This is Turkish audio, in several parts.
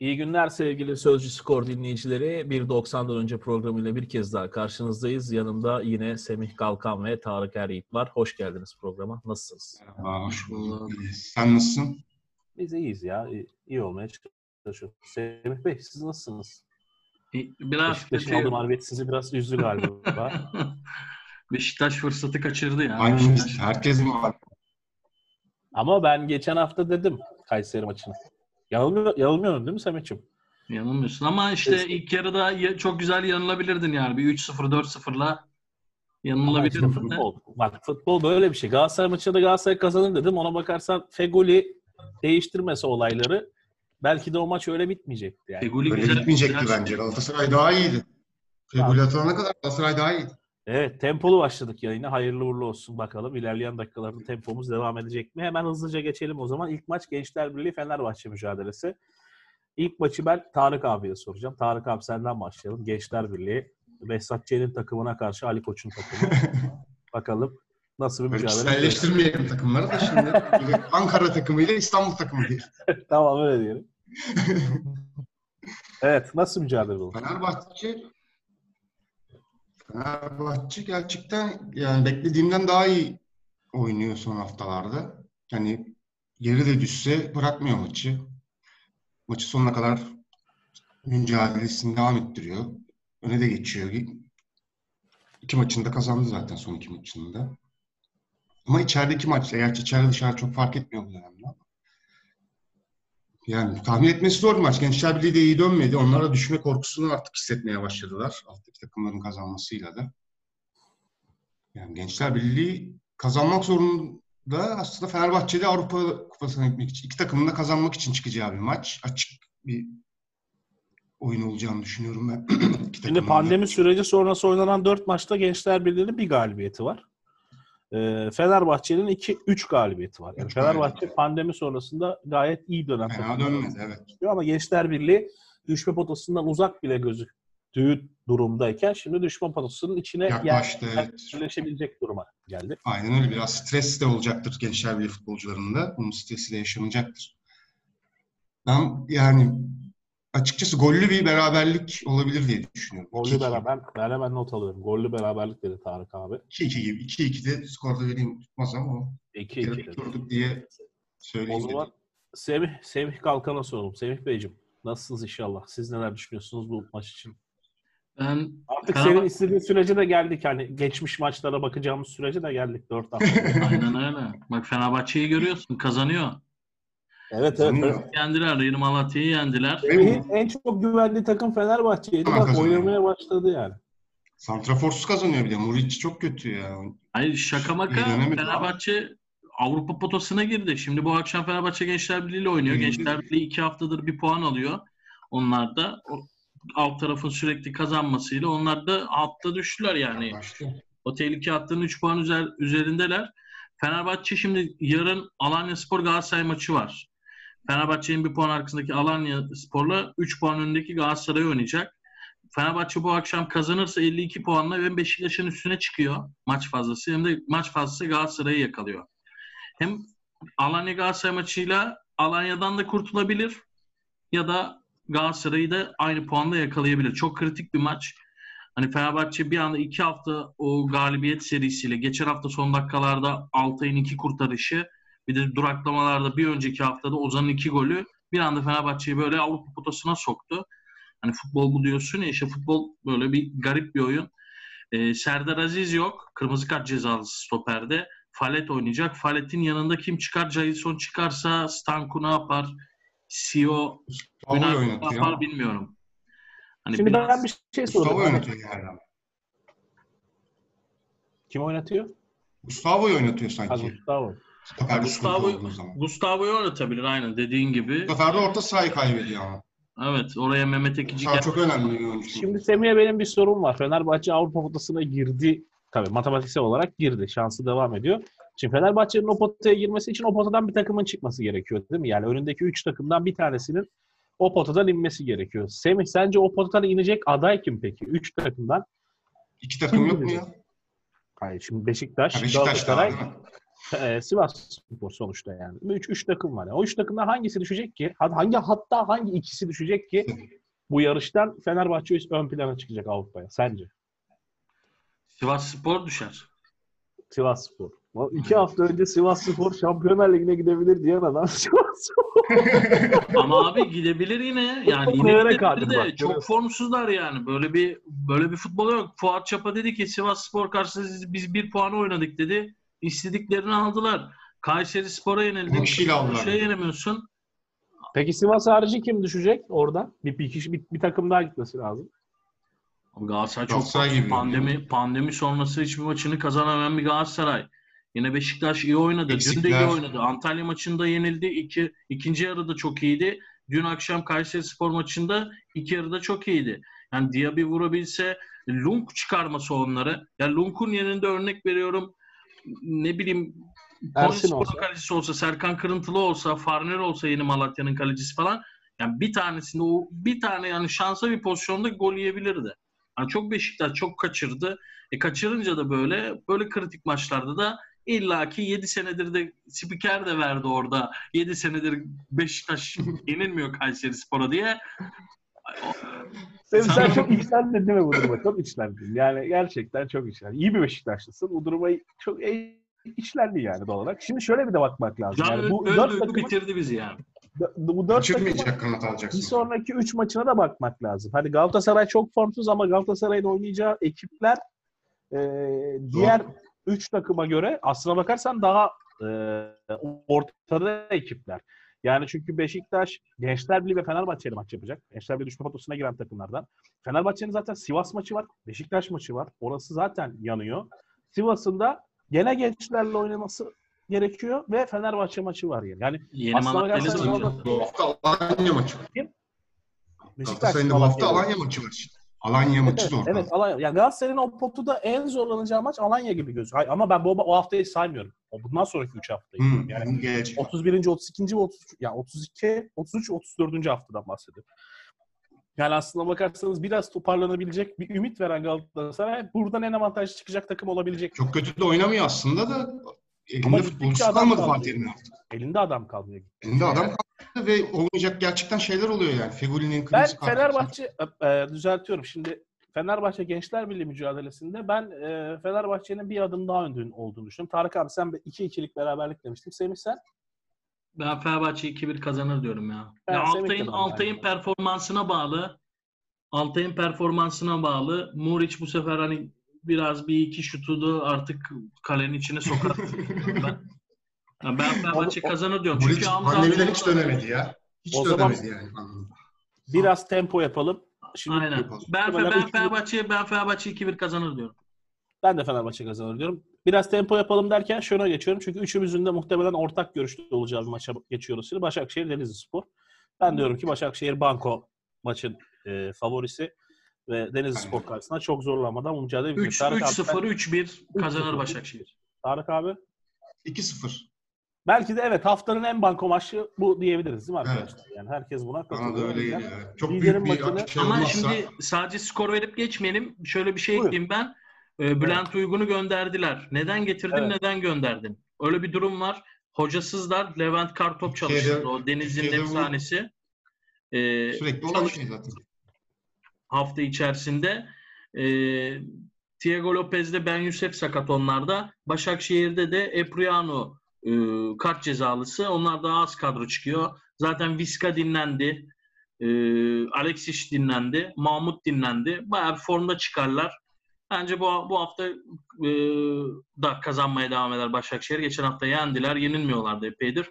İyi günler sevgili Sözcü Skor dinleyicileri. 1.90'dan önce programıyla bir kez daha karşınızdayız. Yanımda yine Semih Kalkan ve Tarık Eryiğit var. Hoş geldiniz programa. Nasılsınız? Merhaba, hoş bulduk. Sen nasılsın? Biz iyiyiz ya. İyi, olmaya çalışıyoruz. Semih Bey siz nasılsınız? Biraz Beşiktaş'ın kötü. aldığı mağlubiyet sizi biraz üzdü galiba. Beşiktaş fırsatı kaçırdı ya. Aynı Beşiktaş. herkes mi var? Ama ben geçen hafta dedim Kayseri maçını. Yanılmıyor, yanılmıyorum değil mi Semih'ciğim? Yanılmıyorsun ama işte Kesin. ilk yarıda ya- çok güzel yanılabilirdin yani. Bir 3-0, 4-0'la Ama işte yanılabilirdin. futbol. Bak futbol böyle bir şey. Galatasaray maçında Galatasaray kazanır dedim. Ona bakarsan Fegoli değiştirmese olayları belki de o maç öyle bitmeyecekti yani. Feguli Böyle güzel- gitmeyecekti güzel- bence. Galatasaray daha iyiydi. Feguli atılana kadar Galatasaray daha iyiydi. Evet tempolu başladık yayına. Hayırlı uğurlu olsun bakalım. İlerleyen dakikalarda tempomuz devam edecek mi? Hemen hızlıca geçelim o zaman. İlk maç Gençler Birliği Fenerbahçe mücadelesi. İlk maçı ben Tarık abiye soracağım. Tarık abi senden başlayalım. Gençler Birliği. Behzat Ç'nin takımına karşı Ali Koç'un takımı. bakalım nasıl bir Böyle mücadele. kişiselleştirmeyelim takımları da şimdi. Ankara takımıyla İstanbul takımı değil. tamam öyle diyelim. evet nasıl mücadele oldu? Fenerbahçe Fenerbahçe gerçekten yani beklediğimden daha iyi oynuyor son haftalarda. Yani geri de düşse bırakmıyor maçı. Maçı sonuna kadar mücadelesini devam ettiriyor. Öne de geçiyor. İki maçında kazandı zaten son iki maçında. Ama içerideki maçta, gerçi içeride dışarı çok fark etmiyor bu dönemde. Yani tahmin etmesi zor bir maç. Gençler Birliği de iyi dönmedi. Onlar da düşme korkusunu artık hissetmeye başladılar. Alttaki takımların kazanmasıyla da. Yani Gençler Birliği kazanmak zorunda. Aslında Fenerbahçe'de Avrupa Kupası'na gitmek için, iki takımın da kazanmak için çıkacağı bir maç. Açık bir oyun olacağını düşünüyorum ben. Şimdi pandemi süreci sonrası oynanan 4 maçta Gençler Birliği'nin bir galibiyeti var. Ee, Fenerbahçe'nin 2 3 galibiyeti var. Yani Üç Fenerbahçe pandemi sonrasında gayet iyi dönem Fena dönmedi evet. ama Gençler Birliği düşme potasından uzak bile gözüktüğü durumdayken şimdi düşme potasının içine Yaklaştı. yerleşebilecek duruma geldi. Aynen öyle. Biraz stres de olacaktır Gençler Birliği futbolcularında. Bunun stresi de yaşanacaktır. Ben yani açıkçası gollü bir beraberlik olabilir diye düşünüyorum. Gollü 2-2. beraber, ben hemen not alıyorum. Gollü beraberlik dedi Tarık abi. 2-2 gibi. 2-2 de skorda vereyim tutmaz ama o 2-2 kere dedi. tutturduk diye O söyleyeyim zaman dedim. Semih, Semih Kalkan'a soralım. Semih Beyciğim nasılsınız inşallah? Siz neler düşünüyorsunuz bu maç için? Ben Artık Fenerbahçe- senin istediğin sürece de geldik. Hani geçmiş maçlara bakacağımız sürece de geldik. 4 hafta. aynen öyle. Bak Fenerbahçe'yi görüyorsun. Kazanıyor. Evet evet. Yendiler. Yeni Malatya'yı yendiler. Semih'in en çok güvendiği takım Fenerbahçe'ydi. Bak kazanıyor. oynamaya başladı yani. Santraforsuz kazanıyor bir de. Muric çok kötü ya. Hayır şaka maka Fenerbahçe Avrupa potasına girdi. Şimdi bu akşam Fenerbahçe Gençler Birliği ile oynuyor. İyi. Gençler Birliği iki haftadır bir puan alıyor. Onlar da o alt tarafın sürekli kazanmasıyla onlar da altta düştüler yani. Başka. O tehlike hattının 3 puan üzer, üzerindeler. Fenerbahçe şimdi yarın Alanya Spor Galatasaray maçı var. Fenerbahçe'nin bir puan arkasındaki Alanya Spor'la 3 puan önündeki Galatasaray oynayacak. Fenerbahçe bu akşam kazanırsa 52 puanla hem Beşiktaş'ın üstüne çıkıyor maç fazlası hem de maç fazlası Galatasaray'ı yakalıyor. Hem Alanya Galatasaray maçıyla Alanya'dan da kurtulabilir ya da Galatasaray'ı da aynı puanda yakalayabilir. Çok kritik bir maç. Hani Fenerbahçe bir anda iki hafta o galibiyet serisiyle geçen hafta son dakikalarda Altay'ın iki kurtarışı bir de duraklamalarda bir önceki haftada Ozan'ın iki golü bir anda Fenerbahçe'yi böyle Avrupa potasına soktu. Hani futbol bu diyorsun ya işte futbol böyle bir garip bir oyun. Ee, Serdar Aziz yok. Kırmızı kart cezalısı stoperde. Falet oynayacak. Falet'in yanında kim çıkar? Jailson çıkarsa Stanku ne yapar? CEO Gustavo'yu Ünal ne yapar bilmiyorum. Hani Şimdi biraz- ben bir şey sorayım. Oynatıyor yani. Kim oynatıyor? Gustavo'yu oynatıyor Ha, sanki. Gustavo. Stoperde sıkıntı Gustavo, zaman. Gustavo'yu oynatabilir aynen dediğin gibi. Bu sefer de orta sahayı kaybediyor ama. Evet oraya Mehmet Ekici Sağ gel. çok önemli bir oyuncu. Şimdi Semih'e benim bir sorum var. Fenerbahçe Avrupa potasına girdi. Tabii matematiksel olarak girdi. Şansı devam ediyor. Şimdi Fenerbahçe'nin o potaya girmesi için o potadan bir takımın çıkması gerekiyor değil mi? Yani önündeki 3 takımdan bir tanesinin o potadan inmesi gerekiyor. Semih sence o potadan inecek aday kim peki? 3 takımdan. İki takım yok mu ya? Hayır şimdi Beşiktaş, Ha, Beşiktaş Galatasaray, Ee, Sivas Spor sonuçta yani. 3 3 takım var. Yani. O 3 takımdan hangisi düşecek ki? Ha- Hangi hatta hangi ikisi düşecek ki bu yarıştan Fenerbahçe ön plana çıkacak Avrupa'ya sence? Sivas Spor düşer. Sivas Spor. İki hafta önce Sivas Spor Şampiyonlar Ligi'ne gidebilir diyen adam Sivas Spor. Ama abi gidebilir yine. Yani yine gidebilir de bak, çok görüyorsun. formsuzlar yani. Böyle bir böyle bir futbol yok. Fuat Çapa dedi ki Sivas Spor karşısında biz bir puan oynadık dedi. İstediklerini aldılar. Kayseri Spor'a yenildik. Bir kişiyle aldılar. Şey yenemiyorsun. Peki Sivas harici kim düşecek oradan? Bir, bir, kişi, bir, bir takım daha gitmesi lazım. Galatasaray çok Galatasaray gibi. pandemi pandemi sonrası hiçbir maçını kazanamayan bir Galatasaray. Yine Beşiktaş iyi oynadı. Dün de Eksikler. iyi oynadı. Antalya maçında yenildi. İki, ikinci yarıda çok iyiydi. Dün akşam Kayseri Spor maçında iki yarıda çok iyiydi. Yani Diaby vurabilse Lunk çıkarması onları. Ya Lunk'un yerinde örnek veriyorum. Ne bileyim Ersin olsa. kalecisi olsa, Serkan Kırıntılı olsa, Farner olsa yeni Malatya'nın kalecisi falan. Yani bir tanesinde o bir tane yani şansa bir pozisyonda gol yiyebilirdi. Yani çok Beşiktaş çok kaçırdı. E kaçırınca da böyle böyle kritik maçlarda da illaki 7 senedir de spiker de verdi orada. 7 senedir Beşiktaş yenilmiyor Kayseri Spor'a diye. Sen, sen çok içlendin değil mi bu duruma? Çok içlendin. Yani gerçekten çok içlendin. İyi bir Beşiktaşlısın. Bu duruma çok e, içlendin yani doğal olarak. Şimdi şöyle bir de bakmak lazım. Can Yani bu öldü, dört takımın, bitirdi bizi yani. bu dört kanat bir sonraki üç maçına da bakmak lazım. Hadi Galatasaray çok formsuz ama Galatasaray'ın oynayacağı ekipler e, diğer üç takıma göre aslına bakarsan daha e, ortada ekipler. Yani çünkü Beşiktaş, Gençler Birliği ve Fenerbahçe'yle maç yapacak. Gençler Birliği düşme potosuna giren takımlardan. Fenerbahçe'nin zaten Sivas maçı var. Beşiktaş maçı var. Orası zaten yanıyor. Sivas'ın da gene gençlerle oynaması gerekiyor ve Fenerbahçe maçı var yani. Yani Yeni Malatya'lı Bu hafta Alanya maçı var. Beşiktaş Galatasaray'ın bu hafta. Alanya maçı var. işte. Alanya maçı Evet, da orada. evet Alanya. Yani Galatasaray'ın o potuda en zorlanacağı maç Alanya gibi gözüküyor. Hayır, Ama ben bu o haftayı saymıyorum. O bundan sonraki 3 haftayı. Diyorum. Yani gelecek. 31. 32. ve 30 ya 32, 33, 34. haftadan bahsediyorum. Yani aslına bakarsanız biraz toparlanabilecek bir ümit veren Galatasaray buradan en avantajlı çıkacak takım olabilecek. Çok kötü de oynamıyor aslında da elinde Ama futbolcusu kalmadı kaldı. Fatih Terim'in artık. Elinde adam kalmıyor. Elinde adam kalmadı ve olmayacak gerçekten şeyler oluyor yani. Fegoli'nin Ben kırmızı kartı. Fenerbahçe e, e, düzeltiyorum. Şimdi Fenerbahçe Gençler Birliği mücadelesinde ben e, Fenerbahçe'nin bir adım daha önde olduğunu düşünüyorum. Tarık abi sen 2-2'lik beraberlik demiştin. Semih sen? Ben Fenerbahçe 2-1 kazanır diyorum ya. Ben ya Altay'ın ben Altay'ın yani. performansına bağlı. Altay'ın performansına bağlı. Muriç bu sefer hani biraz bir iki şutu da artık kalenin içine sokar. ben. Ya ben Fenerbahçe kazanır diyorum. Çünkü pandemiden Hamza- hiç dönemedi ya. Hiç O zaman- dönemedi yani. Anladım. Biraz tempo yapalım. Şimdi Aynen. yapalım. Ben, ben bir- Fenerbahçe ben Fenerbahçe 2-1 kazanır diyorum. Ben de Fenerbahçe kazanır diyorum. Biraz tempo yapalım derken şuna geçiyorum. Çünkü üçümüzün de muhtemelen ortak görüşte olacağı bir maça geçiyoruz. Şimdi Başakşehir Denizli Spor. Ben diyorum ki Başakşehir Banko maçın e, favorisi ve Denizli Spor karşısında çok zorlanmadan mücadele. 3 Tarık abi, 3-0 sen- 3-1 kazanır 3-0. Başakşehir. Tarık abi. 2-0. Belki de evet haftanın en banko maçı bu diyebiliriz değil mi Evet. arkadaşlar? Yani herkes buna Bana da katılıyor. öyle geliyor. evet. Çok liderin büyük bir maçını- şey Ama olmazsa şimdi sadece skor verip geçmeyelim. Şöyle bir şey Buyur. ekleyeyim ben. Ee, Bülent Uygun'u gönderdiler. Neden getirdin, Evet. neden gönderdin? Öyle bir durum var. Hocasızlar Levent Kartop çalıştırdı. O Denizli'nin bu- efsanesi. Ee, sürekli olan şey zaten. Hafta içerisinde. Ee, Thiago Lopez'de Ben Yusuf sakat onlarda. Başakşehir'de de Epriano e, kart cezalısı. Onlar daha az kadro çıkıyor. Zaten Viska dinlendi. E, Alexis dinlendi. Mahmut dinlendi. Bayağı bir formda çıkarlar. Bence bu, bu hafta e, da kazanmaya devam eder Başakşehir. Geçen hafta yendiler. Yenilmiyorlardı epeydir.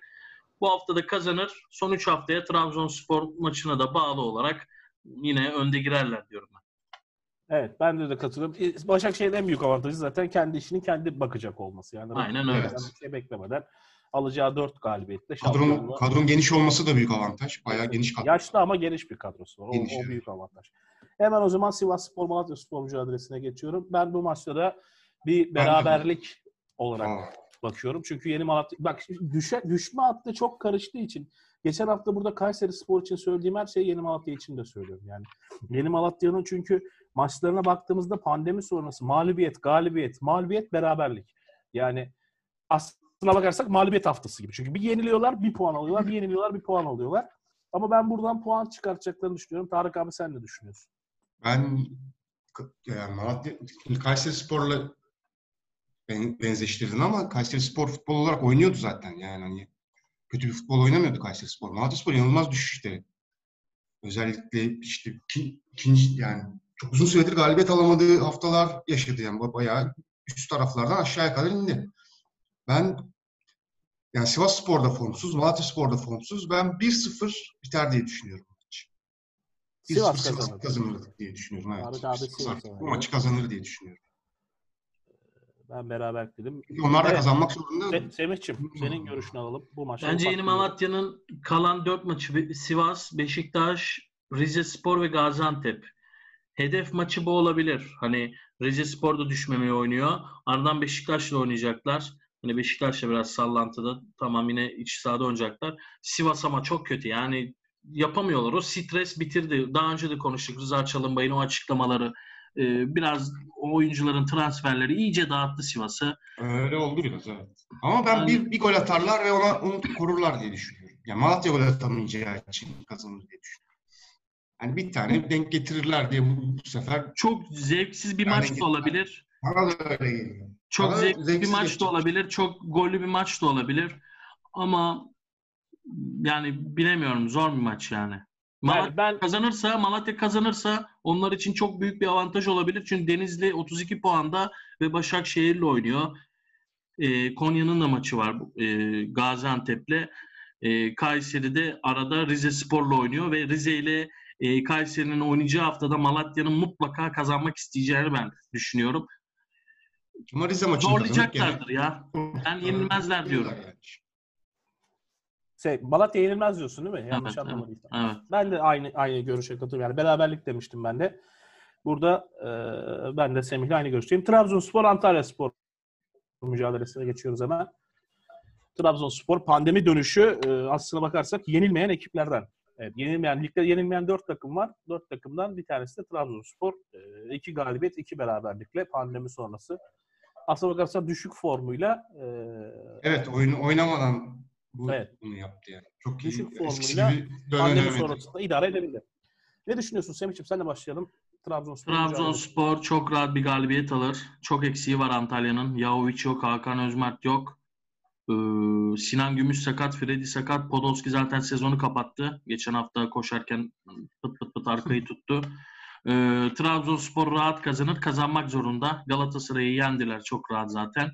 Bu hafta da kazanır. Son 3 haftaya Trabzonspor maçına da bağlı olarak yine önde girerler diyorum ben. Evet ben de, de katılıyorum. E, Başakşehir'in en büyük avantajı zaten kendi işini kendi bakacak olması. Yani Aynen öyle. bir şey beklemeden alacağı 4 galibiyetle Kadron, kadron geniş olması da büyük avantaj. Bayağı geniş kadro. Yaşlı ama geniş bir kadrosu var. O, Geniş, o evet. büyük avantaj. Hemen o zaman Sivas Spor Malatya Spor mücadelesine geçiyorum. Ben bu maçta da bir beraberlik olarak Aa, bakıyorum. Çünkü yeni Malatya... Bak düşe, düşme hattı çok karıştığı için geçen hafta burada Kayseri Spor için söylediğim her şeyi Yeni Malatya için de söylüyorum. Yani Yeni Malatya'nın çünkü maçlarına baktığımızda pandemi sonrası mağlubiyet, galibiyet, mağlubiyet, beraberlik. Yani bakarsak mağlubiyet haftası gibi. Çünkü bir yeniliyorlar, bir puan alıyorlar, bir yeniliyorlar, bir puan alıyorlar. Ama ben buradan puan çıkartacaklarını düşünüyorum. Tarık abi sen ne düşünüyorsun? Ben yani Malatya, Kayseri Spor'la ben, benzeştirdin ama Kayseri Spor futbol olarak oynuyordu zaten. Yani hani kötü bir futbol oynamıyordu Kayseri Spor. Malatya Spor inanılmaz düşüşte. Özellikle işte iki- ikinci yani çok uzun süredir galibiyet alamadığı haftalar yaşadı yani bayağı üst taraflardan aşağıya kadar indi. Ben yani Sivas Spor'da formsuz, Malatya Spor'da formsuz. Ben 1-0 biter diye düşünüyorum. Sivas Sivas kazanır. kazanır diye düşünüyorum. Evet. Sivas bu maçı kazanır diye düşünüyorum. Ben beraber dedim. Onlar da Evet. kazanmak zorunda. Se- Semih'ciğim senin görüşünü alalım. Bu maçta Bence Yeni Malatya'nın kalan 4 maçı Sivas, Beşiktaş, Rize Spor ve Gaziantep. Hedef maçı bu olabilir. Hani Rize Spor da düşmemeye oynuyor. Ardından Beşiktaş'la oynayacaklar. Hani Beşiktaş'la biraz sallantıda. Tamam yine iç sahada oynayacaklar. Sivas ama çok kötü. Yani yapamıyorlar. O stres bitirdi. Daha önce de konuştuk. Rıza Çalınbay'ın o açıklamaları. Ee, biraz o oyuncuların transferleri iyice dağıttı Sivas'ı. Öyle oldu biraz evet. Ama ben Yani- bir, bir gol atarlar ve ona onu korurlar diye düşünüyorum. Yani Malatya gol atamayacağı için kazanır diye düşünüyorum. Yani bir tane denk getirirler diye bu, bu sefer Çok zevksiz bir maç da olabilir. bana da öyle geliyor. Çok Bana zevkli bir zevksiz maç da olabilir. Çok gollü bir maç da olabilir. Ama yani bilemiyorum. Zor bir maç yani. Malatya Yani ben kazanırsa, Malatya kazanırsa onlar için çok büyük bir avantaj olabilir. Çünkü Denizli 32 puanda ve Başakşehir'le oynuyor. Ee, Konya'nın da maçı var e, Gaziantep'le. E, Kayseri'de arada Rize Spor'la oynuyor ve Rize ile e, Kayseri'nin oynayacağı haftada Malatya'nın mutlaka kazanmak isteyeceğini ben düşünüyorum. Ama Rize kazanıp Zorlayacaklardır ya. Ben yenilmezler diyorum. Şey, Malatya yenilmez diyorsun değil mi? Yanlış Evet, anlamadıysam. Evet. Ben de aynı aynı görüşe katılıyorum. Yani beraberlik demiştim ben de. Burada e, ben de Semih'le aynı görüşteyim. Trabzonspor Antalya Spor mücadelesine geçiyoruz hemen. Trabzonspor pandemi dönüşü e, aslına bakarsak yenilmeyen ekiplerden. Evet, yenilmeyen ligde yenilmeyen dört takım var. Dört takımdan bir tanesi de Trabzonspor. E, iki galibiyet, iki beraberlikle pandemi sonrası. Aslına bakarsak düşük formuyla e, Evet oyun oynamadan bu, Evet. bunu yaptı yani. Çok iyi. Düşük formuyla pandemi sonrasında idare edebildi. Ne düşünüyorsun Semih'ciğim? Senle başlayalım. Trabzonspor. Trabzonspor çok rahat bir galibiyet alır. Çok eksiği var Antalya'nın. Yahovic yok, Hakan Özmert yok. Ee, Sinan Gümüş sakat, Freddy sakat. Podolski zaten sezonu kapattı. Geçen hafta koşarken pıt pıt pıt arkayı tuttu. Ee, Trabzonspor rahat kazanır. Kazanmak zorunda. Galatasaray'ı yendiler çok rahat zaten.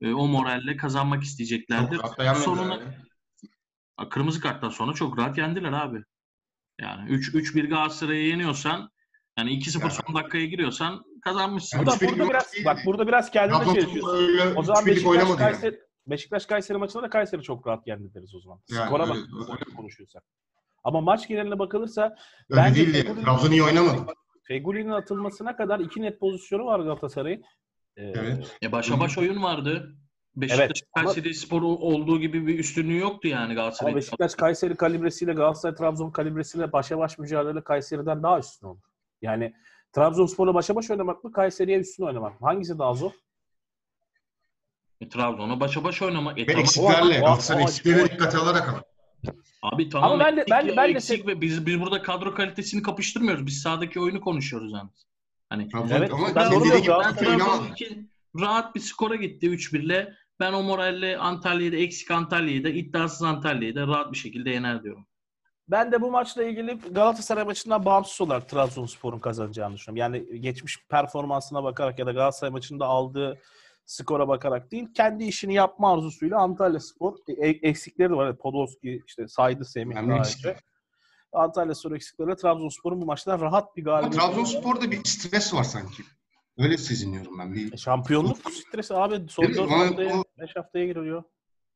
Ee, o moralle kazanmak isteyeceklerdir. Sonuna, yani. Kırmızı karttan sonra çok rahat yendiler abi. Yani 3 3-1 Galatasaray'ı yeniyorsan yani 2-0 Ya. son dakikaya giriyorsan kazanmışsın. Burada maç biraz bak burada biraz kendine öyle O zaman Beşiktaş oynamadı yani. Kayseri Beşiktaş Kayseri maçında da Kayseri çok rahat yendi deriz o zaman. Yani Skora öyle- bak öyle. konuşuyorsak. Ama maç geneline bakılırsa Öyle Bence. Fegüli'nin- Trabzon iyi oynamadı. Feguli'nin atılmasına kadar iki net pozisyonu var Galatasaray'ın. Ee, Evet. E başa baş oyun vardı. Beşiktaş Evet, Kayseri Spor olduğu gibi bir üstünlüğü yoktu yani Ama Galatasaray'ın. Beşiktaş Kayseri kalibresiyle Galatasaray Trabzon kalibresiyle başa baş mücadele Kayseri'den daha üstün olur. Yani Trabzonspor'la başa baş oynamak mı Kayseri'ye üstün oynamak mı? Hangisi daha zor? E, Trabzon'a başa baş oynamak. E, tamam. eksiklerle. Galatasaray eksiklerine dikkate alarak ama. Abi tamam. Ama ben de- ben de- ya, ben de eksik se- ve biz biz burada kadro kalitesini kapıştırmıyoruz. Biz sahadaki oyunu konuşuyoruz yani. Hani Trabzon Evet, ama ben onu diyorum. iki rahat bir skora gitti 3-1'le. Ben o moralle Antalya'yı da eksik Antalya'yı da iddiasız Antalya'yı da rahat bir şekilde yener diyorum. Ben de bu maçla ilgili Galatasaray maçından bağımsız olarak Trabzonspor'un kazanacağını düşünüyorum. Yani geçmiş performansına bakarak ya da Galatasaray maçında aldığı skora bakarak değil, kendi işini yapma arzusuyla Antalya Spor e- eksikleri de var. Evet, Podolski işte saydı Semih daha eksikler. önce. Antalya Spor eksikleriyle Trabzonspor'un bu maçta rahat bir galibiyet. Trabzonspor'da bir stres var sanki. Öyle seziniyorum ben. Bir... E, şampiyonluk stresi abi son Değil mi? 4 Ama haftaya, o- 5 haftaya giriyor.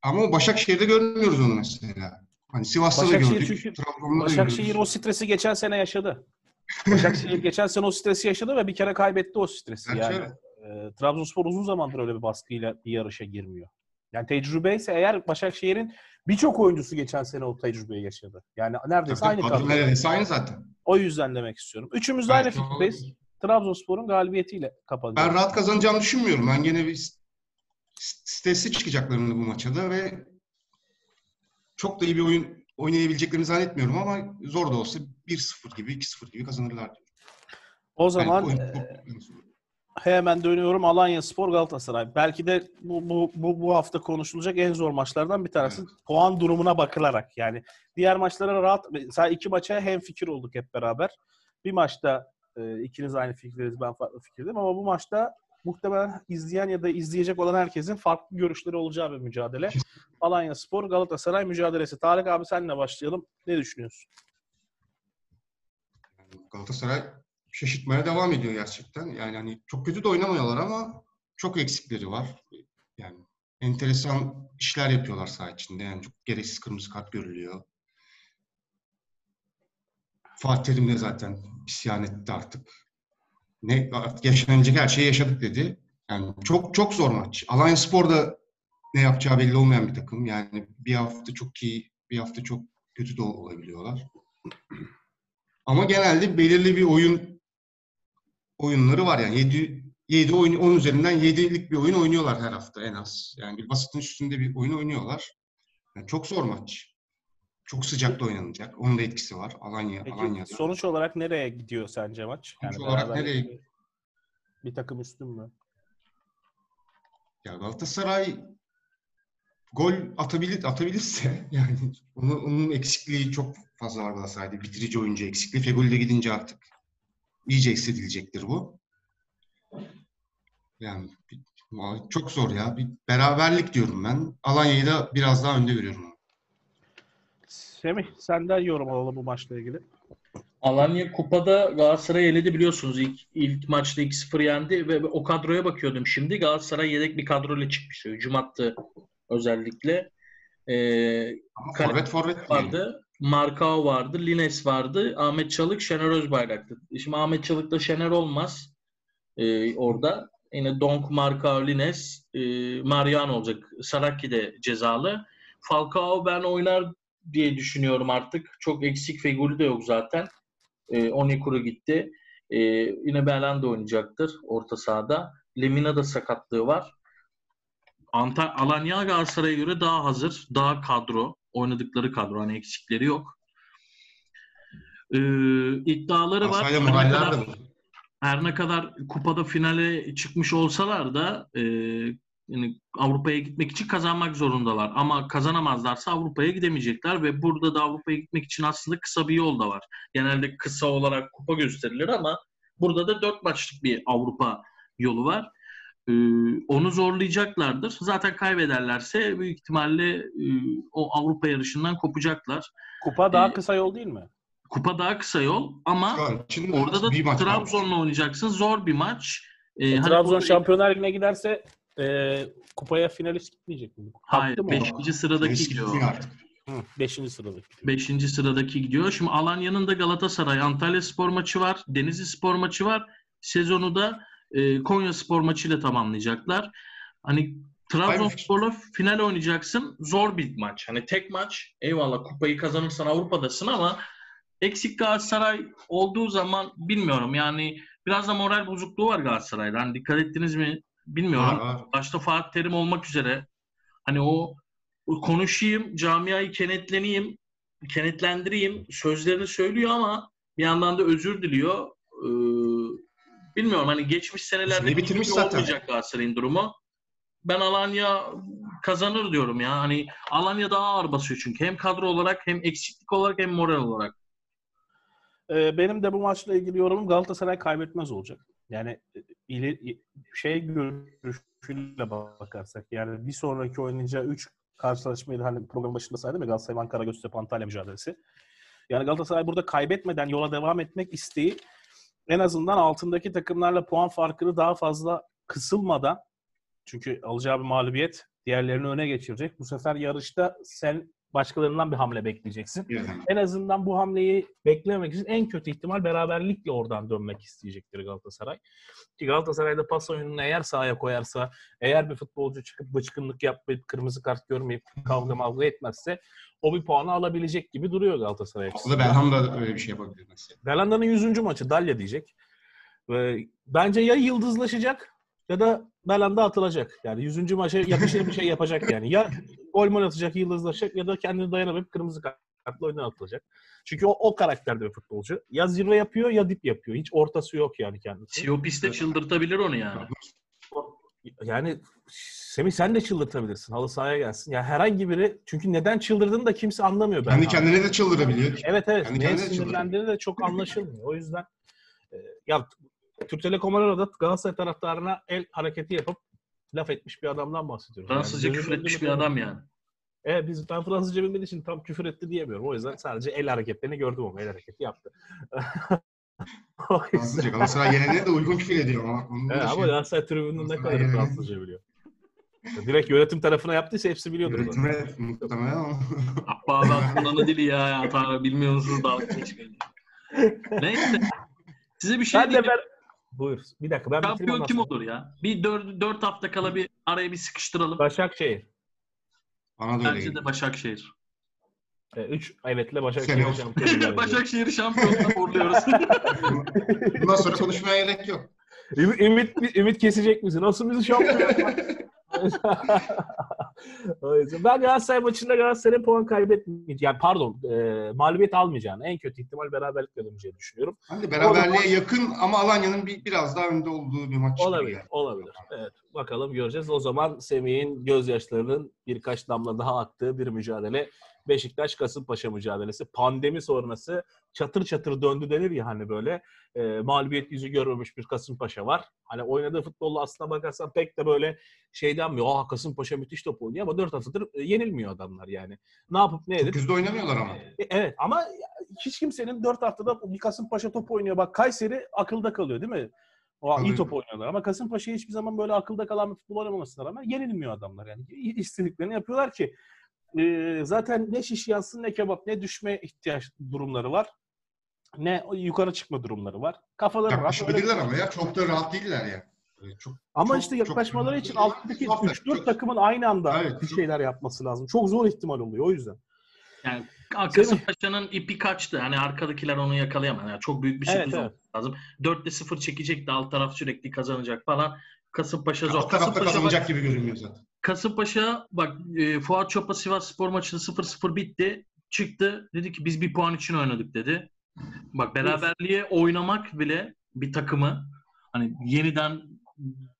Ama o Başakşehir'de görmüyoruz onu mesela. Hani Sivas'ta da gördük. çünkü- Trabzon'da da Başakşehir o stresi geçen sene yaşadı. Başakşehir geçen sene o stresi yaşadı ve bir kere kaybetti o stresi. Gerçi Yani öyle. e, Trabzonspor uzun zamandır öyle bir baskıyla bir yarışa girmiyor. Yani tecrübe ise eğer Başakşehir'in birçok oyuncusu geçen sene o tecrübeyi yaşadı. Yani neredeyse Tabii, aynı kadro neredeyse aynı zaten. O yüzden demek istiyorum. Üçümüz de aynı fikirdeyiz. Trabzonspor'un galibiyetiyle kapanıyor. Ben rahat kazanacağını düşünmüyorum. Ben gene bir stresli çıkacaklarını bu maça da ve çok da iyi bir oyun oynayabileceklerini zannetmiyorum ama zor da olsa 1-0 gibi 2-0 gibi kazanırlar. O zaman oyun e, hemen dönüyorum Alanya Spor Galatasaray. Belki de bu, bu, bu, bu hafta konuşulacak en zor maçlardan bir tanesi. Puan durumuna bakılarak yani. Diğer maçlara rahat, mesela iki maça hem fikir olduk hep beraber. Bir maçta e, ikiniz aynı fikirdeniz, ben farklı fikirdeyim ama bu maçta muhtemelen izleyen ya da izleyecek olan herkesin farklı görüşleri olacağı bir mücadele. Alanya Spor Galatasaray mücadelesi. Tarık abi senle başlayalım. Ne düşünüyorsun? Galatasaray şaşırtmaya devam ediyor gerçekten. Yani hani çok kötü de oynamıyorlar ama çok eksikleri var. Yani enteresan işler yapıyorlar saha içinde. Yani çok gereksiz kırmızı kart görülüyor. Fatih Terim de zaten isyan etti artık. Ne yaşanacak her şeyi yaşadık dedi. Yani çok çok zor maç. Alanya Spor da ne yapacağı belli olmayan bir takım. Yani bir hafta çok iyi, bir hafta çok kötü de olabiliyorlar. Ama genelde belirli bir oyun oyunları var yani 7 7 oyun 10 üzerinden 7'lik bir oyun oynuyorlar her hafta en az. Yani bir basitin üstünde bir oyun oynuyorlar. Yani çok zor maç. Çok sıcak da oynanacak. Onun da etkisi var. Alanya, Peki Alanya'da. sonuç olarak nereye gidiyor sence maç? Sonuç olarak nereye- Bir takım üstün mü? Ya Galatasaray gol atabilir atabilirse yani onun, onun eksikliği çok fazla var Galatasaray'da. Bitirici oyuncu eksikliği. Fegoli de gidince artık iyice hissedilecektir bu. Yani çok zor ya. Bir beraberlik diyorum ben. Alanya'yı da biraz daha önde görüyorum. Semih senden yorum alalım bu maçla ilgili. Alanya kupada Galatasaray'ı eledi biliyorsunuz. İlk, ilk maçta 2-0 yendi ve o kadroya bakıyordum şimdi. Galatasaray yedek bir kadroyla çıkmıştı. Hücum attı özellikle. Ee, forvet forvet değil. vardı. Markao vardı. Lines vardı. Ahmet Çalık, Şener Özbayrak'tı. Şimdi Ahmet Çalık'la Şener olmaz ee, orada. Yine Donk, Markao, Lines, e, Marian olacak. Saraki de cezalı. Falcao ben oynar diye düşünüyorum artık. Çok eksik Feguli de yok zaten. E, Onyekuru gitti. E, yine Belanda oynayacaktır orta sahada. Lemina da sakatlığı var. Antal Alanya Galatasaray'a göre daha hazır, daha kadro. Oynadıkları kadro. Hani eksikleri yok. E, iddiaları var. Her ne kadar- her ne kadar kupada finale çıkmış olsalar da e, yani Avrupa'ya gitmek için kazanmak zorundalar. Ama kazanamazlarsa Avrupa'ya gidemeyecekler ve burada da Avrupa'ya gitmek için aslında kısa bir yol da var. Genelde kısa olarak kupa gösterilir ama burada da dört maçlık bir Avrupa yolu var. E, onu zorlayacaklardır. Zaten kaybederlerse büyük ihtimalle e, o Avrupa yarışından kopacaklar. Kupa daha Ee, kısa yol değil mi? Kupa daha kısa yol ama için Orada da bir maç kalmış. Trabzon'la oynayacaksın. Zor bir maç. Ee, hani Trabzon burada- Şampiyonlar Ligi'ne giderse e, kupaya finalist gitmeyecek mi? Hayır. Kalktı mı o? 5. sıradaki gidiyor. Hı, beşinci sıradaki. 5. sıradaki gidiyor. Şimdi Alanya'nın da Galatasaray, Antalya Spor maçı var. Denizli Spor maçı var. Sezonu da e, Konya Spor maçıyla tamamlayacaklar. Hani Trabzonspor'la final oynayacaksın. Zor bir maç. Hani tek maç. Eyvallah kupayı kazanırsan Avrupa'dasın ama eksik Galatasaray olduğu zaman bilmiyorum. Yani biraz da moral bozukluğu var Galatasaray'da. Hani dikkat ettiniz mi bilmiyorum. Var, var. başta Fatih Terim olmak üzere hani o, konuşayım, camiayı kenetleneyim, kenetlendireyim sözlerini söylüyor ama bir yandan da özür diliyor. Ee, bilmiyorum hani geçmiş senelerde bitirmiş zaten. olmayacak Galatasaray'ın durumu. Ben Alanya kazanır diyorum ya. Hani Alanya daha ağır basıyor çünkü. Hem kadro olarak hem eksiklik olarak hem moral olarak. E, benim de bu maçla ilgili yorumum Galatasaray kaybetmez olacak. Yani e, ileri, şey görüşüyle bakarsak yani bir sonraki oynayacağı 3 karşılaşmayı da hani programın başında saydım ya Galatasaray, Ankara, Göztepe, Antalya mücadelesi. Yani Galatasaray burada kaybetmeden yola devam etmek isteği en azından altındaki takımlarla puan farkını daha fazla kısılmadan çünkü alacağı bir mağlubiyet diğerlerini öne geçirecek. Bu sefer yarışta sen başkalarından bir hamle bekleyeceksin. Yani. En azından bu hamleyi beklememek için en kötü ihtimal beraberlikle oradan dönmek isteyecektir Galatasaray. Ki Galatasaray'da pas oyununu eğer sahaya koyarsa, eğer bir futbolcu çıkıp bıçkınlık yapmayıp, kırmızı kart görmeyip, kavga mavga etmezse o bir puanı alabilecek gibi duruyor Galatasaray Aslında. Belham da öyle bir şey yapabilir mesela. Belanda'nın 100. maçı Dalya diyecek. Ve bence ya yıldızlaşacak ya da Belanda atılacak. Yani 100. maça yakışır bir şey yapacak yani. Ya gol mol atacak, yıldızlaşacak ya da kendini dayanamayıp kırmızı kartla oyundan atılacak. Çünkü o, o karakterde bir futbolcu. Ya zirve yapıyor ya dip yapıyor. Hiç ortası yok yani kendisi. Siopis çıldırtabilir onu yani. Yani Semih sen de çıldırtabilirsin. Halı sahaya gelsin. Ya herhangi biri çünkü neden çıldırdığını da kimse anlamıyor. Kendi kendine de çıldırabiliyor. Evet evet. Kendi Neye de sinirlendiğini de çok anlaşılmıyor. O yüzden e, ya Türk Telekom Arena'da Galatasaray taraftarına el hareketi yapıp laf etmiş bir adamdan bahsediyoruz. Fransızca Yani küfür etmiş bir adam yani. Evet biz ben Fransızca bilmediğim için tam küfür etti diyemiyorum. O yüzden sadece el hareketlerini gördüm ama el hareketi yaptı. Fransızca Galatasaray yenene de uygun küfür ediyor ama. Evet, ama şey- Galatasaray tribününün ne kadar yenene- Fransızca biliyor. Direkt yönetim tarafına yaptıysa hepsi biliyordur. zaten. Yönetime muhtemelen ama. Abba abi kullanı dili ya. ya ta, bilmiyor musunuz dalga geçmeyin. Neyse. Size bir şey Ben de diyeyim. ben... Buyur. Bir dakika ben Şampiyon kim olur ya? Bir dört, dört hafta kala bir araya bir sıkıştıralım. Başakşehir. Bana da öyle Bence de. Başakşehir. E, üç evetle Başakşehir Sene olsun. şampiyon. Başakşehir'i şampiyonluğa uğurluyoruz. Bundan sonra konuşmaya gerek yok. Ümit, ümit, ümit kesecek misin? Nasıl bizi şampiyon yapar? o yüzden ben Galatasaray maçında Galatasaray'ın puan kaybetmeyeceğini, yani pardon, e, mağlubiyet almayacağını, en kötü ihtimal beraberlikle döneceğini düşünüyorum. Hani beraberliğe yakın ama Alanya'nın bir, biraz daha önde olduğu bir maç. Olabilir, yani. olabilir. Evet, bakalım göreceğiz. O zaman Semih'in gözyaşlarının birkaç damla daha aktığı bir mücadele. Beşiktaş-Kasımpaşa mücadelesi. Pandemi sonrası çatır çatır döndü denir ya hani böyle. E, mağlubiyet yüzü görmemiş bir Kasımpaşa var. Hani oynadığı futbolla aslına bakarsan pek de böyle şey denmiyor. Aa Kasımpaşa müthiş top oynuyor ama dört haftadır e, yenilmiyor adamlar yani. Ne yapıp ne edip Çok hızlı oynamıyorlar ama. E, Evet ama hiç kimsenin 4 haftada bir Kasımpaşa top oynuyor. Bak Kayseri akılda kalıyor değil mi? O iyi Kalıyor. top oynuyorlar ama Kasımpaşa hiçbir zaman böyle akılda kalan bir futbol oynamamasına rağmen yenilmiyor adamlar. Yani istediklerini yapıyorlar ki e, zaten ne şiş yansın ne kebap ne düşme ihtiyaç durumları var. Ne yukarı çıkma durumları var. Kafaları Yaklaşabilirler ama ya. Çok da rahat değiller ya. Böyle Çok, Ama çok- işte çok- yaklaşmaları için çok- alttaki çok- 3-4 çok- takımın aynı anda Evet, bir çok- şeyler yapması lazım. Çok zor ihtimal oluyor o yüzden. Yani Kasımpaşa'nın ipi kaçtı. Hani arkadakiler onu yakalayamaz. Yani çok büyük bir Evet, sürpriz evet. olması lazım. 4'te 0 çekecekti. Alt taraf sürekli kazanacak falan. Kasımpaşa zor. Alt tarafta Kasımpaşa, bak, kazanacak gibi görünüyor zaten. Kasımpaşa bak e, Fuat Çop'a Sivas Spor maçında 0-0 bitti. Çıktı. Dedi ki biz bir puan için oynadık dedi. Bak beraberliğe oynamak bile bir takımı hani yeniden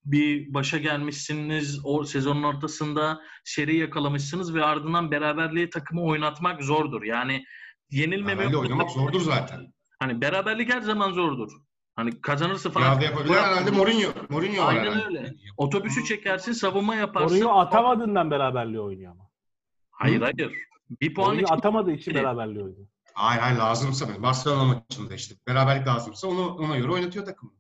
bir başa gelmişsiniz o sezonun ortasında seri yakalamışsınız ve ardından beraberliğe takımı oynatmak zordur. Yani yenilmeme oynamak zordur zaten. Hani beraberlik her zaman zordur. Hani kazanırsa falan. Ya da yapabilen herhalde Mourinho. Mourinho Aynen herhalde. öyle. Otobüsü çekersin, savunma yaparsın. Mourinho atamadığından beraberliği oynuyor ama. Hayır Hı? hayır. Bir puan Mourinho için atamadığı için beraberliği oynuyor. Hayır hayır lazımsa. Barcelona maçında işte. Beraberlik lazımsa onu ona göre oynatıyor takım.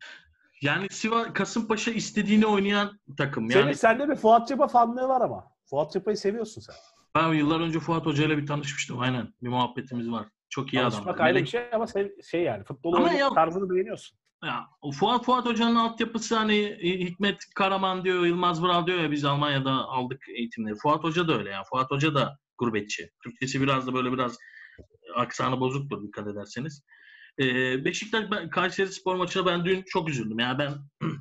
yani Sivas Kasımpaşa istediğini oynayan takım. Senin Yani sende bir Fuat Çapa fanlığı var ama. Fuat Çapa'yı seviyorsun sen. ben yıllar önce Fuat Hoca ile bir tanışmıştım. Aynen. Bir muhabbetimiz var. Çok iyi adam. Tanışmak ayrı bir şey ama sen, şey yani futbol Ama oyunu ya- tarzını beğeniyorsun. Ya, Fuat Fuat Hoca'nın altyapısı hani e, Hikmet Karaman diyor, Yılmaz Vural diyor ya biz Almanya'da aldık eğitimleri. Fuat Hoca da öyle ya. Fuat Hoca da gurbetçi. Türkçesi biraz da böyle biraz aksanı bozuktur dikkat ederseniz. Ee, Beşiktaş ben, Kayseri Spor maçına ben dün çok üzüldüm. Yani ben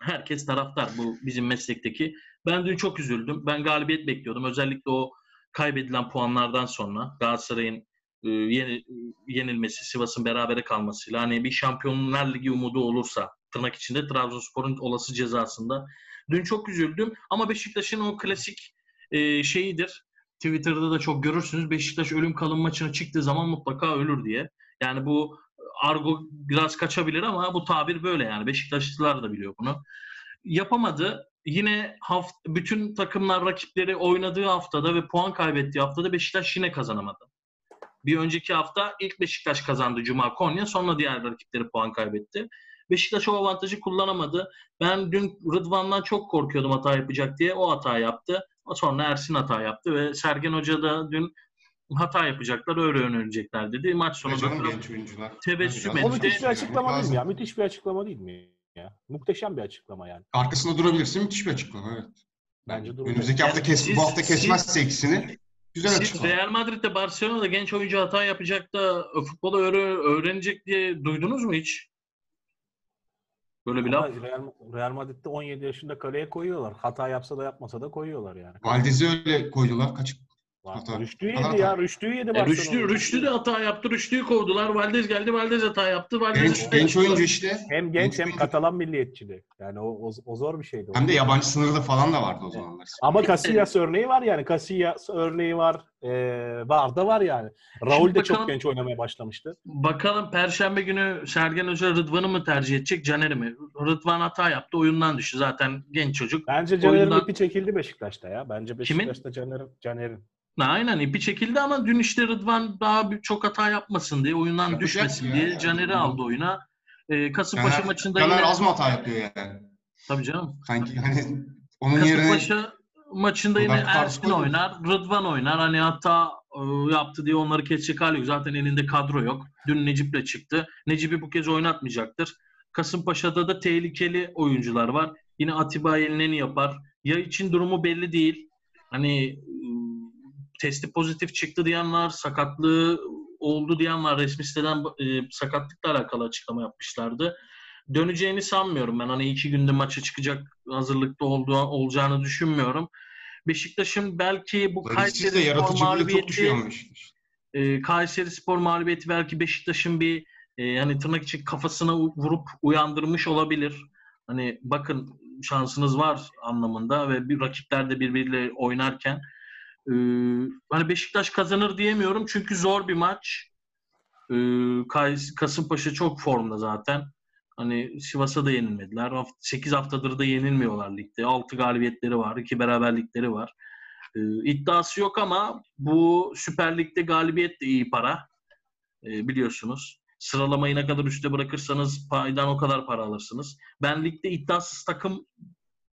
herkes taraftar bu bizim meslekteki. Ben dün çok üzüldüm. Ben galibiyet bekliyordum. Özellikle o kaybedilen puanlardan sonra Galatasaray'ın e, yeni, yenilmesi, Sivas'ın berabere kalmasıyla hani bir Şampiyonlar Ligi umudu olursa tırnak içinde Trabzonspor'un olası cezasında. Dün çok üzüldüm ama Beşiktaş'ın o klasik e, şeyidir. Twitter'da da çok görürsünüz. Beşiktaş ölüm kalım maçına çıktığı zaman mutlaka ölür diye. Yani bu argo biraz kaçabilir ama bu tabir böyle yani. Beşiktaşlılar da biliyor bunu. Yapamadı. Yine haft bütün takımlar rakipleri oynadığı haftada ve puan kaybettiği haftada Beşiktaş yine kazanamadı. Bir önceki hafta ilk Beşiktaş kazandı Cuma Konya. Sonra diğer rakipleri puan kaybetti. Beşiktaş o avantajı kullanamadı. Ben dün Rıdvan'dan çok korkuyordum hata yapacak diye. O hata yaptı. Sonra Ersin hata yaptı ve Sergen Hoca da dün hata yapacaklar öyle yönelecekler dedi. Maç sonunda genç oyuncular. Tebessüm O etti. müthiş bir açıklama değil mi ya? Müthiş bir açıklama değil mi ya? Muhteşem bir açıklama yani. Arkasında durabilirsin. Müthiş bir açıklama evet. Bence duracak. Önümüzdeki hafta kes, siz- bu hafta kesmezse ikisini güzel Siz açıklama. Real Madrid'de Barcelona'da genç oyuncu hata yapacak da futbolu öğre- öğrenecek diye duydunuz mu hiç? Böyle bir Ama laf. Real, Real Madrid'de 17 yaşında kaleye koyuyorlar. Hata yapsa da yapmasa da koyuyorlar yani. Valdez'i öyle koydular. Kaç Hata. Rüştü'yü Hata. yedi ya. Rüştü'yü yedi E. Rüştü, Rüştü de hata yaptı. Rüştü'yü kovdular. Valdez geldi. Valdez hata yaptı. Valdez genç, genç oyuncu işte. Hem genç hem oyuncu. Katalan milliyetçiliği. Yani o, o, o zor bir şeydi. o. Hem de yabancı sınırlı falan da vardı o zamanlar. Ama Casillas örneği var yani. Casillas örneği var. Ee, var da var yani. Raul Şimdi de çok genç oynamaya başlamıştı. Bakalım Perşembe günü Sergen Hoca Rıdvan'ı mı tercih edecek Caner'i mi? Rıdvan hata yaptı. Oyundan düştü. Zaten genç çocuk. Bence Caner'in Oyundan- ipi çekildi Beşiktaş'ta ya. Bence? Beşiktaş'ta Caner'in. Caner'in. Aynen ipi çekildi ama dün işte Rıdvan daha bir, çok hata yapmasın diye, oyundan Yapacak düşmesin ya. diye Caner'i aldı oyuna. Ee, Kasımpaşa Caner, maçında Caner yine... az mı hata yapıyor yani? Tabii canım. Sanki hani onun yerine Kasımpaşa maçında yine Ersin oynar, Rıdvan oynar. Hani hata e, yaptı diye onları kesecek hali yok. Zaten elinde kadro yok. Dün Necip'le çıktı. Necip'i bu kez oynatmayacaktır. Kasımpaşa'da da tehlikeli oyuncular var. Yine Atiba elini yapar. Ya için durumu belli değil. Hani e, testi pozitif çıktı diyen var, sakatlığı oldu diyen var. Resmi siteden e, sakatlıkla alakalı açıklama yapmışlardı. Döneceğini sanmıyorum ben. Hani iki günde maça çıkacak hazırlıkta olduğu, olacağını düşünmüyorum. Beşiktaş'ın belki bu Kayseri Spor mağlubiyeti e, Kayseri Spor mağlubiyeti belki Beşiktaş'ın bir e, hani tırnak için kafasına vurup uyandırmış olabilir. Hani bakın şansınız var anlamında ve bir rakipler de birbiriyle oynarken e, hani Beşiktaş kazanır diyemiyorum çünkü zor bir maç. E, Kays- Kasımpaşa çok formda zaten. Hani Sivas'a da yenilmediler. 8 haftadır da yenilmiyorlar ligde. 6 galibiyetleri var, 2 beraberlikleri var. E, iddiası yok ama bu Süper Lig'de galibiyet de iyi para. E, biliyorsunuz. Sıralamayı ne kadar üstte bırakırsanız paydan o kadar para alırsınız. Ben ligde iddiasız takım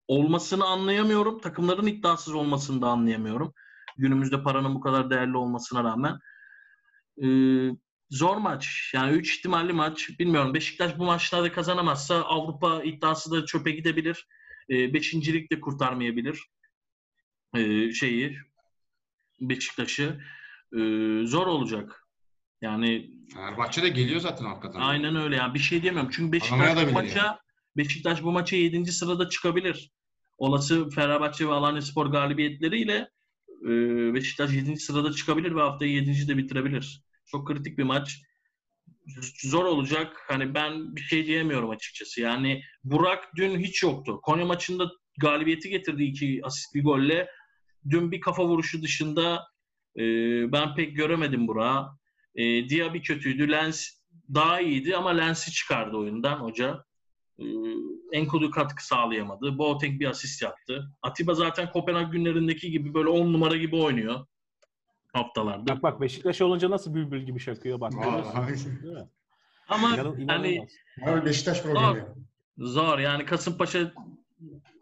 olmasını anlayamıyorum. Takımların iddiasız olmasını da anlayamıyorum. Günümüzde paranın bu kadar değerli olmasına rağmen. E, zor maç. Yani 3 ihtimalli maç. Bilmiyorum. Beşiktaş bu maçlarda kazanamazsa Avrupa iddiası da çöpe gidebilir. E, beşincilik de kurtarmayabilir e, şeyi Beşiktaş'ı e, zor olacak. Yani Fenerbahçe de geliyor zaten arkadan. aynen öyle yani bir şey diyemiyorum. Çünkü Beşiktaş bu maça Beşiktaş bu maça 7. sırada çıkabilir. Olası Fenerbahçe ve Alanyaspor galibiyetleriyle Beşiktaş 7. sırada çıkabilir ve haftayı 7. de bitirebilir. Çok kritik bir maç. Zor olacak. Hani ben bir şey diyemiyorum açıkçası. Yani Burak dün hiç yoktu. Konya maçında galibiyeti getirdi iki asist bir golle. Dün bir kafa vuruşu dışında e, ben pek göremedim Burak'ı. E, Diaby kötüydü. Lens daha iyiydi ama Lens'i çıkardı oyundan hoca. E, Enkudu katkı sağlayamadı. Boateng bir asist yaptı. Atiba zaten Kopenhag günlerindeki gibi böyle 10 numara gibi oynuyor haftalarda. Bak bak Beşiktaş olunca nasıl bülbül gibi şakıyor bak. Değil mi? Ama İnan- hani inanılmaz. Abi Beşiktaş problemi. Zor yani Kasımpaşa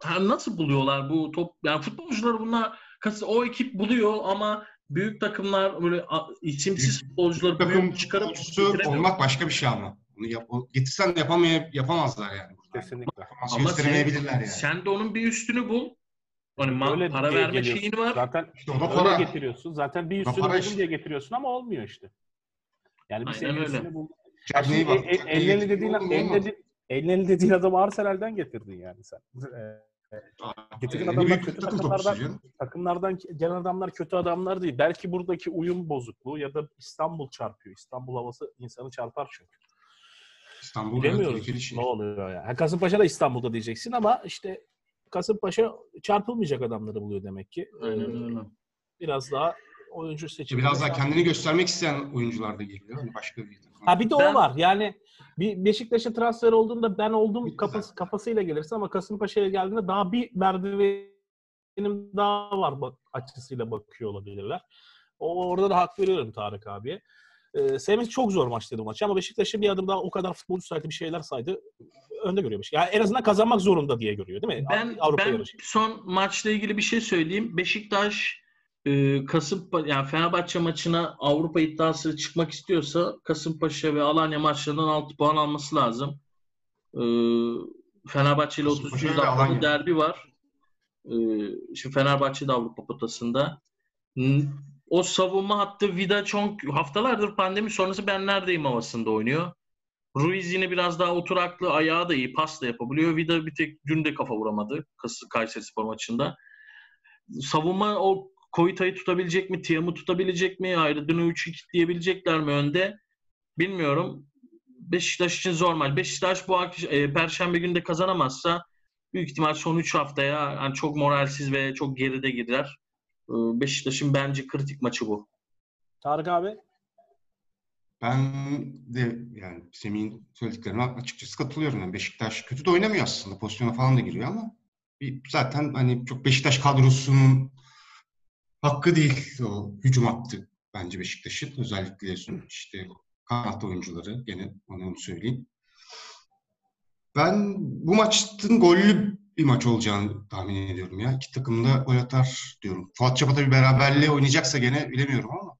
ha, nasıl buluyorlar bu top yani futbolcular bunlar o ekip buluyor ama büyük takımlar böyle isimsiz futbolcuları Takım çıkarıp olmak başka bir şey ama. Bunu yap, getirsen de yapamay yapamazlar yani. Kesinlikle. Performans Ama sen, gösteremeyebilirler yani. sen de onun bir üstünü bul. Hani Öyle para verme geliyorsun. şeyin var. Zaten İşte para. getiriyorsun. Zaten bir üstünü para buldum işte. diye getiriyorsun ama olmuyor işte. Yani bir üstünü buldun. Şimdi bak. e- e- dediğin, ellerini dediğin adamı Arsenal'den getirdin yani sen. Ee, Getirin adamlar kötü takım takımlardan- takımlardan gelen adamlar kötü adamlar değil. Belki buradaki uyum bozukluğu ya da İstanbul çarpıyor. İstanbul havası insanı çarpar çünkü. İstanbul Bilemiyoruz tehlikeli şey. ne oluyor ya. Ha, Kasımpaşa da İstanbul'da diyeceksin ama işte Kasımpaşa çarpılmayacak adamları buluyor demek ki. Ee, Aynen öyle. Biraz daha oyuncu seçimi. Biraz daha kendini göstermek isteyen oyuncular da geliyor. Hani başka bir takım. Ha bir de Ben- o var. Yani bir Beşiktaş'a transfer olduğunda ben oldum kafası, kafasıyla gelirsin ama Kasımpaşa'ya geldiğinde daha bir merdivenim daha var bak, açısıyla bakıyor olabilirler. O orada da hak veriyorum Tarık abiye. Ee, Semih çok zor maçtı bu maç ama Beşiktaş'ı bir adım daha o kadar futbolcu saydı bir şeyler saydı. Önde görüyormuş. Yani en azından kazanmak zorunda diye görüyor değil mi? Ben Avrupa ben yarışı. son maçla ilgili bir şey söyleyeyim. Beşiktaş e, Kasımpa yani Fenerbahçe maçına Avrupa iddiası çıkmak istiyorsa Kasımpaşa ve Alanya maçlarından 6 puan alması lazım. E, Fenerbahçe ile Kasımpaşa 33 ve haftada Alanya. derbi var. E, şimdi Fenerbahçe de Avrupa potasında. O savunma hattı Vida çok haftalardır pandemi sonrası ben neredeyim havasında oynuyor. Ruiz yine biraz daha oturaklı, ayağı da iyi, pas da yapabiliyor. Vida bir tek dün de kafa vuramadı Kayseri Spor maçında. Savunma o Koyta'yı tutabilecek mi? Tiam'ı tutabilecek mi? Ayrıca 3 diyebilecekler mi önde? Bilmiyorum. Beşiktaş için zor maç. Beşiktaş bu e, Perşembe günde kazanamazsa büyük ihtimal son 3 haftaya yani çok moralsiz ve çok geride girer. E, Beşiktaş'ın bence kritik maçı bu. Tarık abi? Ben de yani Semih'in söylediklerine açıkçası katılıyorum. Yani Beşiktaş kötü de oynamıyor aslında. Pozisyona falan da giriyor ama bir, zaten hani çok Beşiktaş kadrosunun hakkı değil o hücum attı bence Beşiktaş'ın. Özellikle işte kanat oyuncuları gene onu söyleyeyim. Ben bu maçın gollü bir maç olacağını tahmin ediyorum ya. İki takım da gol atar diyorum. Fuat Çapa tabii beraberliğe oynayacaksa gene bilemiyorum ama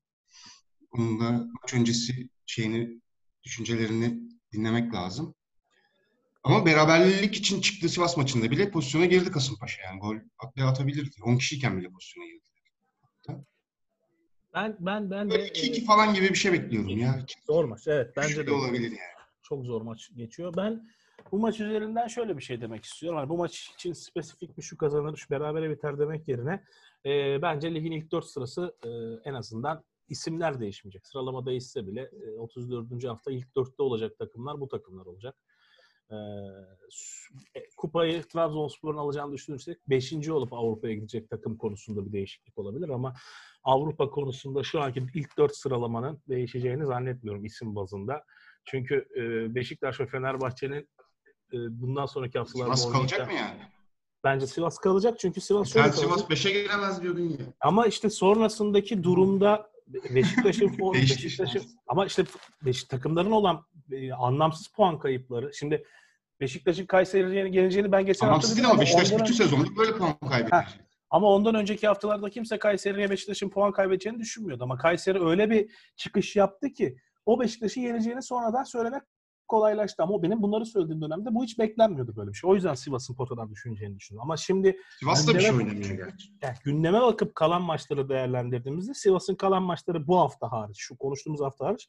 onun da maç öncesi şeyini, düşüncelerini dinlemek lazım. Ama beraberlik için çıktığı Sivas maçında bile pozisyona girdi Kasımpaşa. Yani gol atabilirdi. 10 kişiyken bile pozisyona girdi. Ben ben ben de 2-2 e, falan gibi bir şey bekliyorum ya. Zor maç. Evet bence de olabilir yani. Çok zor maç geçiyor. Ben bu maç üzerinden şöyle bir şey demek istiyorum. Yani bu maç için spesifik bir şu kazanır, şu berabere biter demek yerine e, bence ligin ilk dört sırası e, en azından isimler değişmeyecek. Sıralama değişse bile e, 34. hafta ilk dörtte olacak takımlar bu takımlar olacak. E, e kupayı Trabzonspor'un alacağını düşünürsek 5. olup Avrupa'ya gidecek takım konusunda bir değişiklik olabilir ama Avrupa konusunda şu anki ilk dört sıralamanın değişeceğini zannetmiyorum isim bazında. Çünkü e, Beşiktaş ve Fenerbahçe'nin bundan sonraki haftalarda Sivas kalacak mı yani? Bence Sivas kalacak çünkü Sivas Sen Sivas 5'e giremez diyordun ya. Ama işte sonrasındaki durumda Beşiktaş'ın Beşiktaş'ın ama işte Beşik takımların olan e, anlamsız puan kayıpları. Şimdi Beşiktaş'ın Kayseri'ye geleceğini ben geçen hafta dedim ama Beşiktaş bütün önce... sezonluk böyle puan kaybediyor. Ama ondan önceki haftalarda kimse Kayseri'ye Beşiktaş'ın puan kaybedeceğini düşünmüyordu. Ama Kayseri öyle bir çıkış yaptı ki o Beşiktaş'ın yeneceğini sonradan söylemek kolaylaştı. Ama benim bunları söylediğim dönemde bu hiç beklenmiyordu böyle bir şey. O yüzden Sivas'ın potadan düşüneceğini düşünüyorum. Ama şimdi Sivas da bir şey oynamıyor gerçi. Yani gündeme bakıp kalan maçları değerlendirdiğimizde Sivas'ın kalan maçları bu hafta hariç, şu konuştuğumuz hafta hariç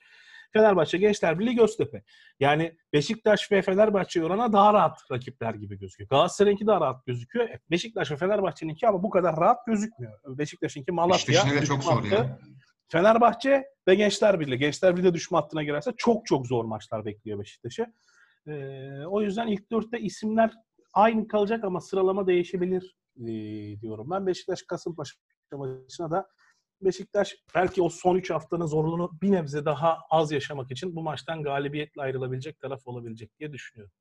Fenerbahçe, Gençler Birliği, Göztepe. Yani Beşiktaş ve Fenerbahçe orana daha rahat rakipler gibi gözüküyor. Galatasaray'ınki daha rahat gözüküyor. Beşiktaş ve Fenerbahçe'ninki ama bu kadar rahat gözükmüyor. Beşiktaş'ınki Malatya. Beşiktaş'ın de çok zor ya. Fenerbahçe ve Gençler Birliği. Gençler Birliği de düşme hattına girerse çok çok zor maçlar bekliyor Beşiktaş'ı. Ee, o yüzden ilk dörtte isimler aynı kalacak ama sıralama değişebilir e, diyorum. Ben Beşiktaş Kasımpaşa maçına da Beşiktaş belki o son 3 haftanın zorluğunu bir nebze daha az yaşamak için bu maçtan galibiyetle ayrılabilecek taraf olabilecek diye düşünüyorum.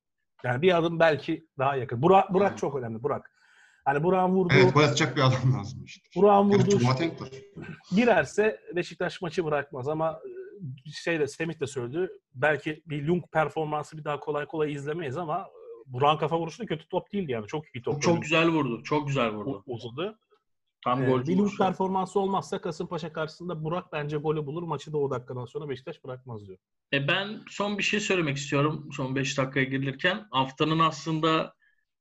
Yani bir adım belki daha yakın. Burak, Burak çok önemli. Burak. Hani Burak'ın vurduğu... Evet, gol atacak bir adam lazım işte. Burak'ın vurduğu... girerse Beşiktaş maçı bırakmaz ama e, şey de Semih de söyledi. Belki bir Lung performansı bir daha kolay kolay izlemeyiz ama e, Burak'ın kafa vuruşu da kötü top değildi yani. Çok iyi top. Çok güzel vurdu. Çok güzel vurdu. Uzadı. Tam ee, golcü. Bir performansı olmazsa Kasımpaşa karşısında Burak bence golü bulur. Maçı da o dakikadan sonra Beşiktaş bırakmaz diyor. E ben son bir şey söylemek istiyorum. Son 5 dakikaya girilirken. Haftanın aslında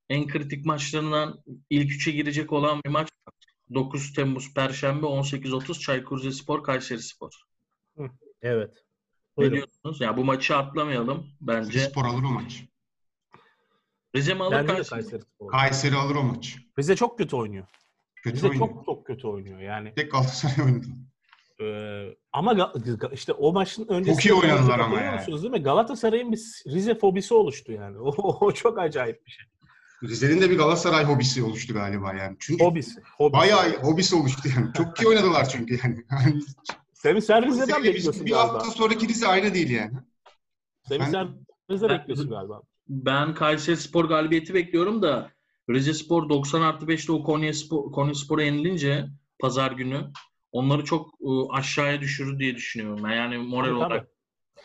en kritik maçlarından ilk üçe girecek olan bir maç 9 Temmuz Perşembe 18.30 Çaykur Rizespor Kayseri Spor. Evet. Biliyorsunuz. Ya yani bu maçı atlamayalım bence. Spor alır o maç. Rize mi alır Kayseri? Kayseri, Kayseri alır o maç. Rize çok kötü oynuyor. Kötü Rize oynuyor. çok çok kötü oynuyor yani. Tek Galatasaray oynadı. Ee, ama işte o maçın öncesinde çok iyi oynadılar ama yani. Değil mi? Galatasaray'ın bir Rize fobisi oluştu yani. O, o çok acayip bir şey. Rize'nin de bir Galatasaray hobisi oluştu galiba yani. Çünkü hobisi. hobisi. Bayağı hobisi oluştu yani. Çok iyi oynadılar çünkü yani. Semih sen Rize'den bekliyorsun bir galiba. Bir hafta sonraki Rize aynı değil yani. Semih sen Rize bekliyorsun galiba. Ben Kayseri Spor galibiyeti bekliyorum da Rize Spor 90 artı 5'te o Konya, Spor, Konya Spor'a yenilince pazar günü onları çok ıı, aşağıya düşürür diye düşünüyorum. Yani moral tabii, olarak.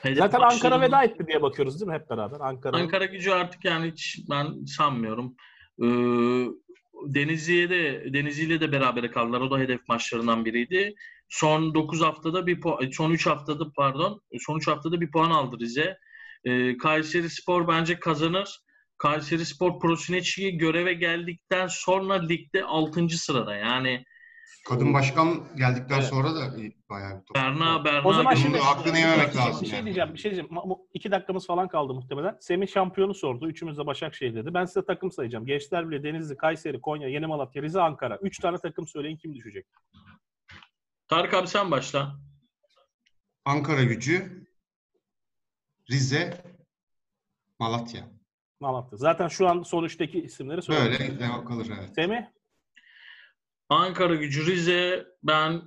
Tabii. Zaten Ankara veda etti diye bakıyoruz değil mi hep beraber? Ankara. Ankara gücü artık yani hiç ben sanmıyorum. Ee, Denizli'ye de Denizli'yle de beraber kaldılar. O da hedef maçlarından biriydi. Son 9 haftada bir son 3 haftada pardon, son 3 haftada bir puan aldı Rize. Ee, Kayseri Spor bence kazanır. Kayseri Spor Prosinecki göreve geldikten sonra ligde 6. sırada. Yani Kadın başkan geldikten Evet. sonra da bayağı bir top. Berna, Berna. O zaman şimdi da hakkını yememek bir, lazım bir şey yani. diyeceğim, bir şey diyeceğim. İki dakikamız falan kaldı muhtemelen. Semih şampiyonu sordu. Üçümüz de Başakşehir dedi. Ben size takım sayacağım. Gençler bile Denizli, Kayseri, Konya, Yeni Malatya, Rize, Ankara. Üç tane takım söyleyin kim düşecek? Tarık abi sen başla. Ankara gücü, Rize, Malatya. Malatya. Zaten şu an sonuçtaki isimleri söyledim. Böyle devam kalır evet. Semih? Ankara gücü Rize ben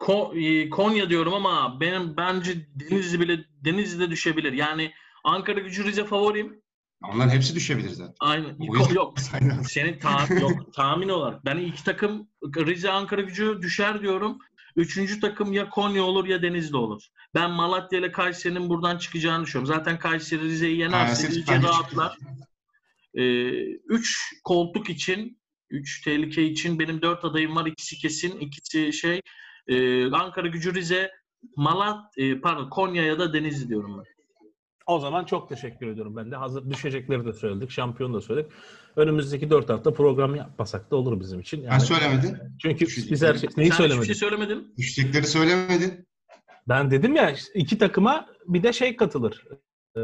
Ko- e, Konya diyorum ama benim bence Denizli bile Denizli'de düşebilir. Yani Ankara gücü Rize favorim. Onların hepsi düşebilir zaten. Yüzden- Yok. Aynen. Senin ta- yok tahmin olarak. Ben iki takım Rize Ankara gücü düşer diyorum. Üçüncü takım ya Konya olur ya Denizli olur. Ben Malatya ile Kayseri'nin buradan çıkacağını düşünüyorum. Zaten Kayseri Rize'yi yenerse bence rahatlar. Ee, üç koltuk için, üç tehlike için benim dört adayım var. İkisi kesin, ikisi şey. Ee, Ankara gücü Rize, Malat, e, pardon Konya ya da Denizli diyorum ben. O zaman çok teşekkür ediyorum ben de. Hazır düşecekleri de söyledik, şampiyonu da söyledik. Önümüzdeki dört hafta program yapmasak da olur bizim için. Ben Yani söylemedin. çünkü biz her şey... Neyi Sen hiçbir söylemedin? şey söylemedin. Düşecekleri söylemedin. Ben dedim ya iki takıma bir de şey katılır. Ee,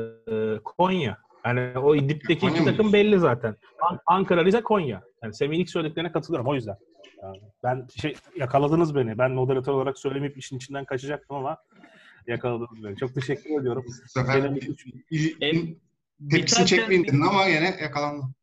Konya. Yani o dipteki iki takım belli zaten. An- Ankara, Rize, Konya. Yani Semih'in ilk söylediklerine katılıyorum o yüzden. Yani ben şey yakaladınız beni. Ben moderatör olarak söylemeyip işin içinden kaçacaktım ama yakaladınız beni. Çok teşekkür ediyorum. Bu sefer Benim E, tepkisini biterken- çekmeyin dedin ama yine yakalandın.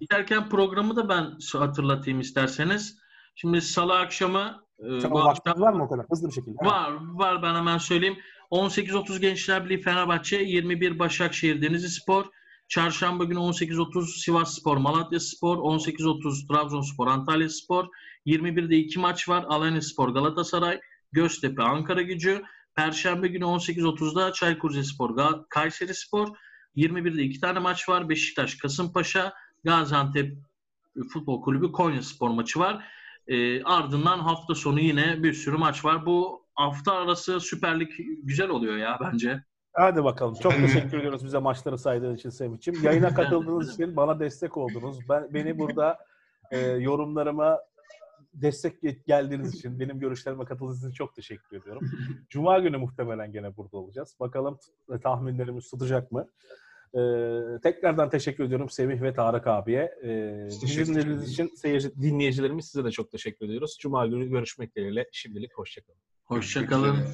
Biterken programı da ben hatırlatayım isterseniz. Şimdi salı akşamı e, bu akşam vaktiniz var mı o kadar? Hızlı bir şekilde. var var ben hemen söyleyeyim. 18.30 Gençler Birliği Fenerbahçe, 21 Başakşehir Denizli Spor, Çarşamba günü 18.30 Sivas Spor Malatya Spor, 18.30 Trabzonspor Antalya Spor, 21'de iki maç var. Alanya Spor Galatasaray, Göztepe Ankara Gücü, Perşembe günü 18.30'da Çaykur Rizespor Kayseri Spor, 21'de iki tane maç var. Beşiktaş Kasımpaşa, Gaziantep Futbol Kulübü Konya Spor maçı var. E, ardından hafta sonu yine bir sürü maç var. Bu hafta arası Süper Lig güzel oluyor ya bence. Hadi bakalım. Çok teşekkür ediyoruz bize maçları saydığınız için Semih'ciğim. Yayına katıldığınız için bana destek oldunuz. Ben Beni burada e, yorumlarıma destek ge- geldiğiniz için, benim görüşlerime katıldığınız için çok teşekkür ediyorum. Cuma günü muhtemelen gene burada olacağız. Bakalım t- tahminlerimiz tutacak mı? E, tekrardan teşekkür ediyorum Semih ve Tarık abiye. E, teşekkür dinlediğiniz için seyirci, dinleyicilerimiz size de çok teşekkür ediyoruz. Cuma günü görüşmek dileğiyle. Şimdilik hoşçakalın. Hoşçakalın.